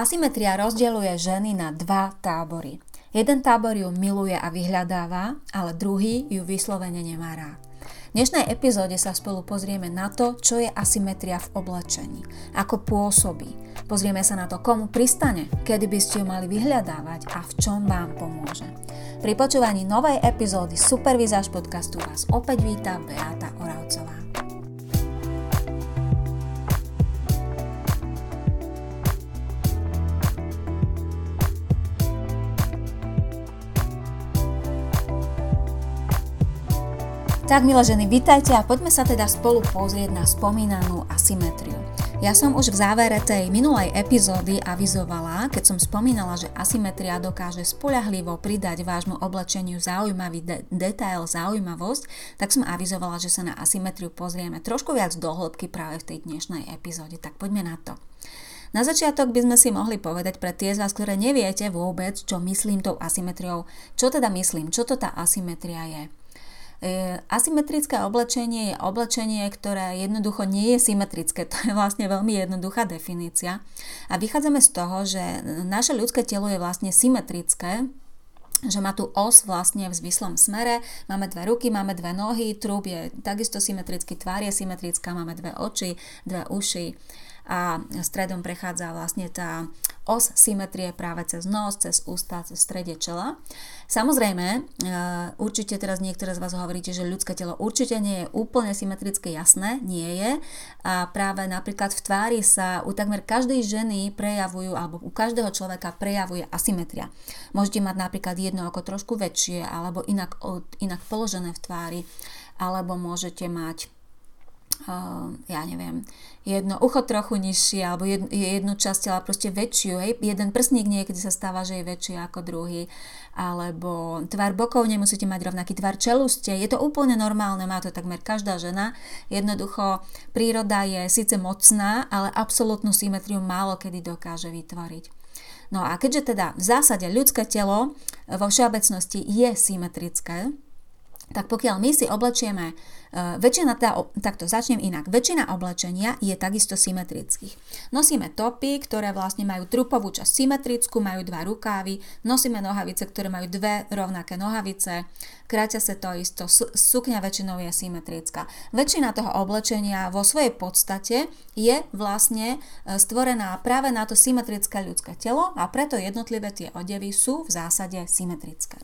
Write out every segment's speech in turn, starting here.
Asymetria rozdeľuje ženy na dva tábory. Jeden tábor ju miluje a vyhľadáva, ale druhý ju vyslovene nemá rád. V dnešnej epizóde sa spolu pozrieme na to, čo je asymetria v oblečení, ako pôsobí. Pozrieme sa na to, komu pristane, kedy by ste ju mali vyhľadávať a v čom vám pomôže. Pri počúvaní novej epizódy Supervizáž podcastu vás opäť víta Beata Tak, milé ženy, vítajte a poďme sa teda spolu pozrieť na spomínanú asymetriu. Ja som už v závere tej minulej epizódy avizovala, keď som spomínala, že asymetria dokáže spoľahlivo pridať vášmu oblečeniu zaujímavý de- detail, zaujímavosť, tak som avizovala, že sa na asymetriu pozrieme trošku viac do hĺbky práve v tej dnešnej epizóde. Tak poďme na to. Na začiatok by sme si mohli povedať pre tie z vás, ktoré neviete vôbec, čo myslím tou asymetriou, čo teda myslím, čo to tá asymetria je. E, asymetrické oblečenie je oblečenie, ktoré jednoducho nie je symetrické. To je vlastne veľmi jednoduchá definícia. A vychádzame z toho, že naše ľudské telo je vlastne symetrické, že má tu os vlastne v zvislom smere, máme dve ruky, máme dve nohy, trúb je takisto symetrický, tvár je symetrická, máme dve oči, dve uši a stredom prechádza vlastne tá os symetrie práve cez nos, cez ústa, cez strede čela. Samozrejme, e, určite teraz niektoré z vás hovoríte, že ľudské telo určite nie je úplne symetrické, jasné, nie je. A práve napríklad v tvári sa u takmer každej ženy prejavujú, alebo u každého človeka prejavuje asymetria. Môžete mať napríklad jedno oko trošku väčšie, alebo inak, inak položené v tvári, alebo môžete mať ja neviem, jedno ucho trochu nižšie alebo jed, jednu časť tela proste väčšiu, hej, jeden prsník niekedy sa stáva, že je väčší ako druhý, alebo tvar bokov nemusíte mať rovnaký tvar čeluste, je to úplne normálne, má to takmer každá žena, jednoducho príroda je síce mocná, ale absolútnu symetriu málo kedy dokáže vytvoriť. No a keďže teda v zásade ľudské telo vo všeobecnosti je symetrické, tak pokiaľ my si oblečieme, uh, väčšina, tá, takto začnem inak, väčšina oblečenia je takisto symetrických. Nosíme topy, ktoré vlastne majú trupovú časť symetrickú, majú dva rukávy, nosíme nohavice, ktoré majú dve rovnaké nohavice, kráťa sa to isto, sukňa väčšinou je symetrická. Väčšina toho oblečenia vo svojej podstate je vlastne e, stvorená práve na to symetrické ľudské telo a preto jednotlivé tie odevy sú v zásade symetrické.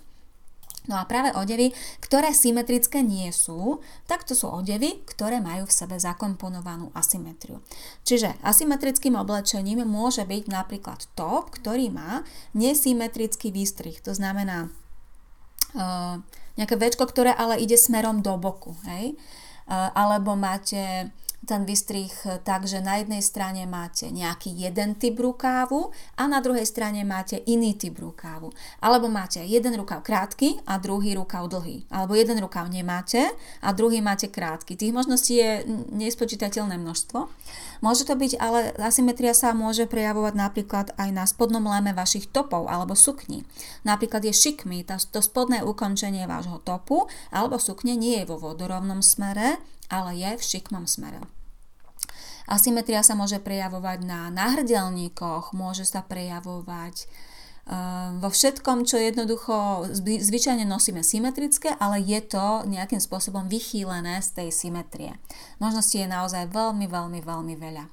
No a práve odevy, ktoré symetrické nie sú, tak to sú odevy, ktoré majú v sebe zakomponovanú asymetriu. Čiže asymetrickým oblečením môže byť napríklad top, ktorý má nesymetrický výstrih. To znamená uh, nejaké večko, ktoré ale ide smerom do boku. Hej? Uh, alebo máte ten vystrih tak, že na jednej strane máte nejaký jeden typ rukávu a na druhej strane máte iný typ rukávu. Alebo máte jeden rukav krátky a druhý rukav dlhý. Alebo jeden rukav nemáte a druhý máte krátky. Tých možností je nespočítateľné množstvo. Môže to byť, ale asymetria sa môže prejavovať napríklad aj na spodnom léme vašich topov alebo sukní. Napríklad je šikmi, to spodné ukončenie vášho topu alebo sukne nie je vo vodorovnom smere, ale je v šikmom smere. Asymetria sa môže prejavovať na náhrdelníkoch, môže sa prejavovať uh, vo všetkom, čo jednoducho zvyčajne nosíme symetrické, ale je to nejakým spôsobom vychýlené z tej symetrie. Možností je naozaj veľmi, veľmi, veľmi veľa.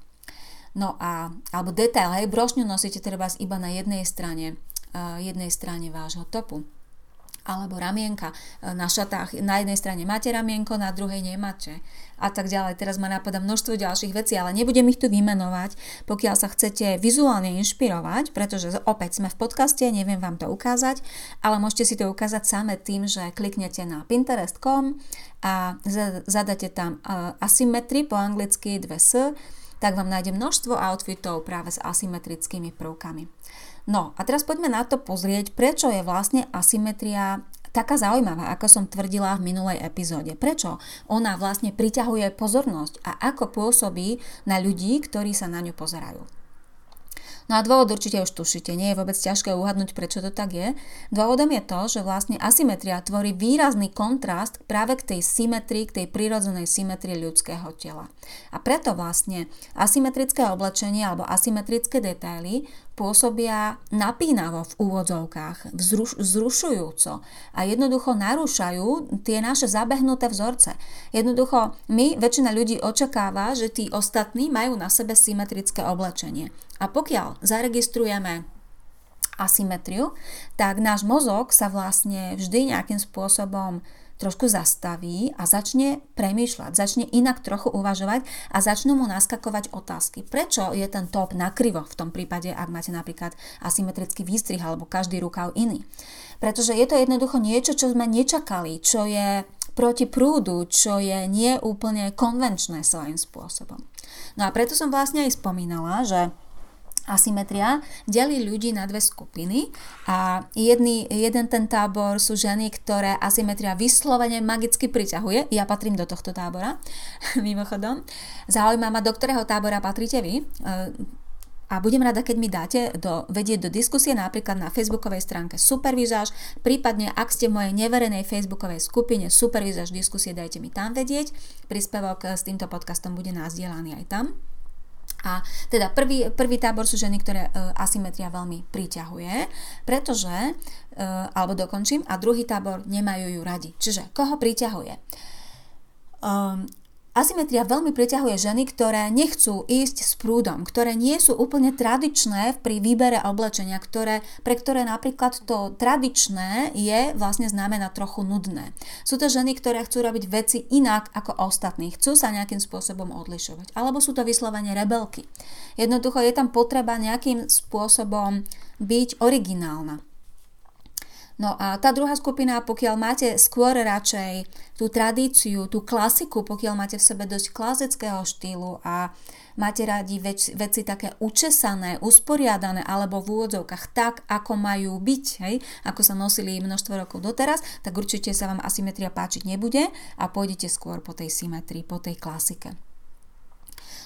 No a, alebo detail, hej, brošňu nosíte treba iba na jednej strane, uh, jednej strane vášho topu alebo ramienka e, na šatách. Na jednej strane máte ramienko, na druhej nemáte a tak ďalej. Teraz ma napadá množstvo ďalších vecí, ale nebudem ich tu vymenovať, pokiaľ sa chcete vizuálne inšpirovať, pretože opäť sme v podcaste, neviem vám to ukázať, ale môžete si to ukázať same tým, že kliknete na pinterest.com a zadáte tam uh, asymetry po anglicky 2s, tak vám nájde množstvo outfitov práve s asymetrickými prvkami. No a teraz poďme na to pozrieť, prečo je vlastne asymetria taká zaujímavá, ako som tvrdila v minulej epizóde. Prečo ona vlastne priťahuje pozornosť a ako pôsobí na ľudí, ktorí sa na ňu pozerajú. No a dôvod určite už tušíte, nie je vôbec ťažké uhadnúť, prečo to tak je. Dôvodom je to, že vlastne asymetria tvorí výrazný kontrast práve k tej symetrii, k tej prírodzenej symetrii ľudského tela. A preto vlastne asymetrické oblečenie alebo asymetrické detaily pôsobia napínavo v úvodzovkách, vzruš, vzrušujúco a jednoducho narúšajú tie naše zabehnuté vzorce. Jednoducho my, väčšina ľudí očakáva, že tí ostatní majú na sebe symetrické oblečenie. A pokiaľ zaregistrujeme asymetriu, tak náš mozog sa vlastne vždy nejakým spôsobom trošku zastaví a začne premýšľať, začne inak trochu uvažovať a začnú mu naskakovať otázky. Prečo je ten top nakrivo v tom prípade, ak máte napríklad asymetrický výstrih alebo každý rukav iný? Pretože je to jednoducho niečo, čo sme nečakali, čo je proti prúdu, čo je nie úplne konvenčné svojím spôsobom. No a preto som vlastne aj spomínala, že asymetria delí ľudí na dve skupiny a jedný, jeden ten tábor sú ženy, ktoré asymetria vyslovene magicky priťahuje. Ja patrím do tohto tábora, mimochodom. Zaujíma ma, do ktorého tábora patríte vy. E, a budem rada, keď mi dáte do, vedieť do diskusie napríklad na facebookovej stránke Supervizáž, prípadne ak ste v mojej neverenej facebookovej skupine Supervizáž diskusie, dajte mi tam vedieť. Príspevok s týmto podcastom bude nazdielaný aj tam. A teda prvý, prvý tábor sú ženy, ktoré e, asymetria veľmi priťahuje, pretože, e, alebo dokončím, a druhý tábor nemajú ju radi. Čiže koho priťahuje? Um, Asymetria veľmi priťahuje ženy, ktoré nechcú ísť s prúdom, ktoré nie sú úplne tradičné pri výbere oblečenia, ktoré, pre ktoré napríklad to tradičné je vlastne znamená trochu nudné. Sú to ženy, ktoré chcú robiť veci inak ako ostatní, chcú sa nejakým spôsobom odlišovať. Alebo sú to vyslovene rebelky. Jednoducho je tam potreba nejakým spôsobom byť originálna. No a tá druhá skupina, pokiaľ máte skôr radšej tú tradíciu, tú klasiku, pokiaľ máte v sebe dosť klasického štýlu a máte radi veci, veci také učesané, usporiadané alebo v úvodzovkách tak, ako majú byť, hej, ako sa nosili množstvo rokov doteraz, tak určite sa vám asymetria páčiť nebude a pôjdete skôr po tej symetrii, po tej klasike.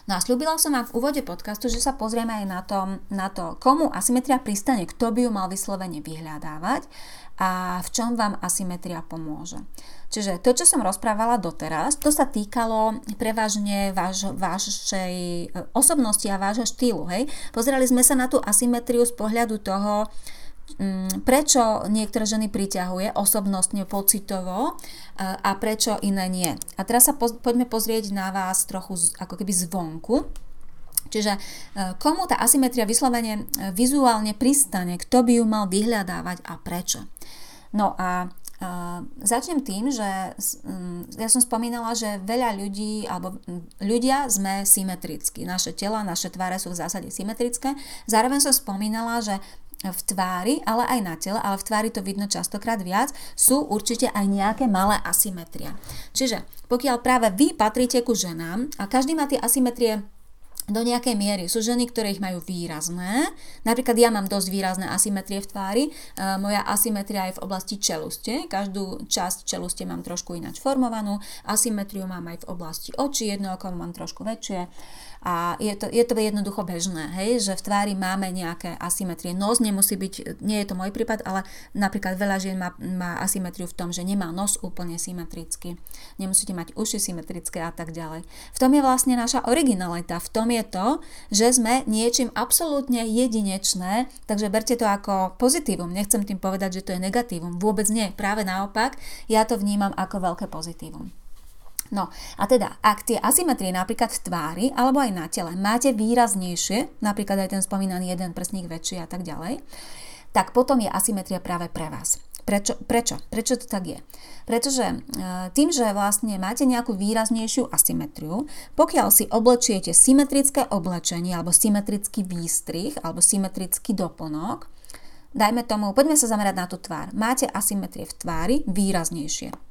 No a slúbila som vám v úvode podcastu, že sa pozrieme aj na, tom, na to, komu asymetria pristane, kto by ju mal vyslovene vyhľadávať a v čom vám asymetria pomôže. Čiže to, čo som rozprávala doteraz, to sa týkalo prevažne váš, vašej e, osobnosti a vášho štýlu. Hej? Pozerali sme sa na tú asymetriu z pohľadu toho, prečo niektoré ženy priťahuje osobnostne, pocitovo e, a prečo iné nie. A teraz sa poďme pozrieť na vás trochu ako keby zvonku. Čiže e, komu tá asymetria vyslovene e, vizuálne pristane, kto by ju mal vyhľadávať a prečo. No a Uh, začnem tým, že um, ja som spomínala, že veľa ľudí, alebo ľudia sme symetrickí. Naše tela, naše tváre sú v zásade symetrické. Zároveň som spomínala, že v tvári, ale aj na tele, ale v tvári to vidno častokrát viac, sú určite aj nejaké malé asymetria. Čiže pokiaľ práve vy patríte ku ženám a každý má tie asymetrie do nejakej miery. Sú ženy, ktoré ich majú výrazné. Napríklad ja mám dosť výrazné asymetrie v tvári. E, moja asymetria je v oblasti čeluste. Každú časť čeluste mám trošku ináč formovanú. Asymetriu mám aj v oblasti očí. Jedno oko mám trošku väčšie. A je to, je to jednoducho bežné, hej, že v tvári máme nejaké asymetrie. Nos nemusí byť, nie je to môj prípad, ale napríklad veľa žien má, má asymetriu v tom, že nemá nos úplne symetricky. Nemusíte mať uši symetrické a tak ďalej. V tom je vlastne naša originalita. V tom je to, že sme niečím absolútne jedinečné, takže berte to ako pozitívum. Nechcem tým povedať, že to je negatívum. Vôbec nie. Práve naopak, ja to vnímam ako veľké pozitívum. No a teda, ak tie asymetrie napríklad v tvári alebo aj na tele máte výraznejšie, napríklad aj ten spomínaný jeden prsník väčší a tak ďalej, tak potom je asymetria práve pre vás. Prečo? Prečo? Prečo to tak je? Pretože e, tým, že vlastne máte nejakú výraznejšiu asymetriu, pokiaľ si oblečiete symetrické oblečenie alebo symetrický výstrih alebo symetrický doplnok, dajme tomu, poďme sa zamerať na tú tvár. Máte asymetrie v tvári výraznejšie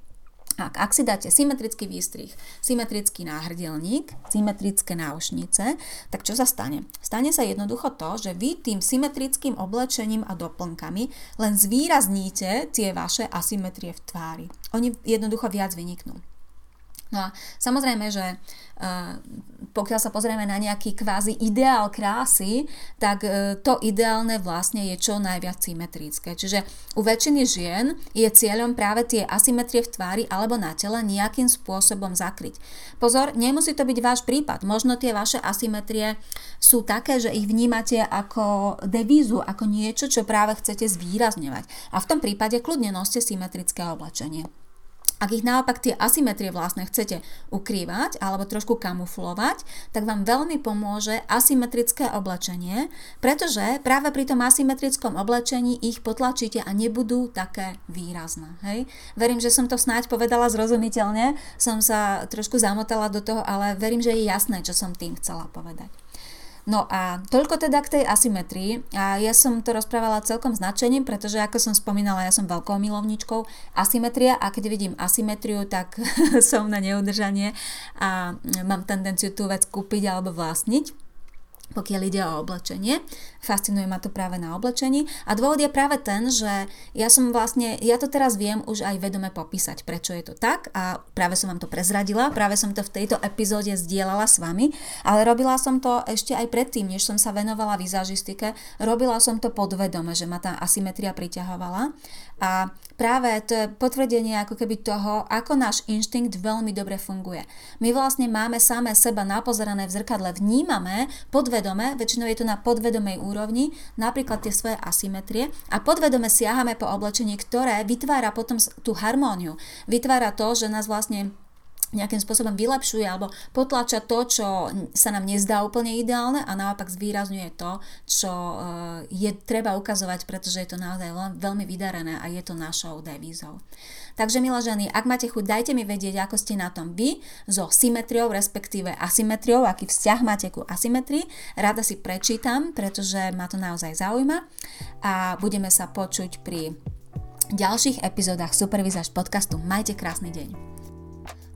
ak, ak si dáte symetrický výstrih, symetrický náhrdelník, symetrické náušnice, tak čo sa stane? Stane sa jednoducho to, že vy tým symetrickým oblečením a doplnkami len zvýrazníte tie vaše asymetrie v tvári. Oni jednoducho viac vyniknú. No a samozrejme, že pokiaľ sa pozrieme na nejaký kvázi ideál krásy, tak e, to ideálne vlastne je čo najviac symetrické. Čiže u väčšiny žien je cieľom práve tie asymetrie v tvári alebo na tele nejakým spôsobom zakryť. Pozor, nemusí to byť váš prípad. Možno tie vaše asymetrie sú také, že ich vnímate ako devízu, ako niečo, čo práve chcete zvýrazňovať. A v tom prípade kľudne noste symetrické oblečenie. Ak ich naopak tie asymetrie vlastne chcete ukrývať alebo trošku kamuflovať, tak vám veľmi pomôže asymetrické oblečenie, pretože práve pri tom asymetrickom oblečení ich potlačíte a nebudú také výrazné. Hej? Verím, že som to snáď povedala zrozumiteľne, som sa trošku zamotala do toho, ale verím, že je jasné, čo som tým chcela povedať. No a toľko teda k tej asymetrii. A ja som to rozprávala celkom značením, pretože ako som spomínala, ja som veľkou milovničkou asymetria a keď vidím asymetriu, tak som na neudržanie a mám tendenciu tú vec kúpiť alebo vlastniť pokiaľ ide o oblečenie. Fascinuje ma to práve na oblečení. A dôvod je práve ten, že ja som vlastne, ja to teraz viem už aj vedome popísať, prečo je to tak a práve som vám to prezradila, práve som to v tejto epizóde zdieľala s vami, ale robila som to ešte aj predtým, než som sa venovala vizažistike, robila som to podvedome, že ma tá asymetria priťahovala a práve to je potvrdenie ako keby toho, ako náš inštinkt veľmi dobre funguje. My vlastne máme samé seba napozerané v zrkadle, vnímame podvedome, väčšinou je to na podvedomej úrovni, napríklad tie svoje asymetrie a podvedome siahame po oblečení, ktoré vytvára potom tú harmóniu. Vytvára to, že nás vlastne nejakým spôsobom vylepšuje alebo potlača to, čo sa nám nezdá úplne ideálne a naopak zvýrazňuje to, čo eh, je treba ukazovať, pretože je to naozaj veľmi vydarené a je to našou devízou. Takže milé ženy, ak máte chuť, dajte mi vedieť, ako ste na tom vy so symetriou, respektíve asymetriou, aký vzťah máte ku asymetrii. Rada si prečítam, pretože ma to naozaj zaujíma a budeme sa počuť pri ďalších epizódach Supervizáž podcastu. Majte krásny deň.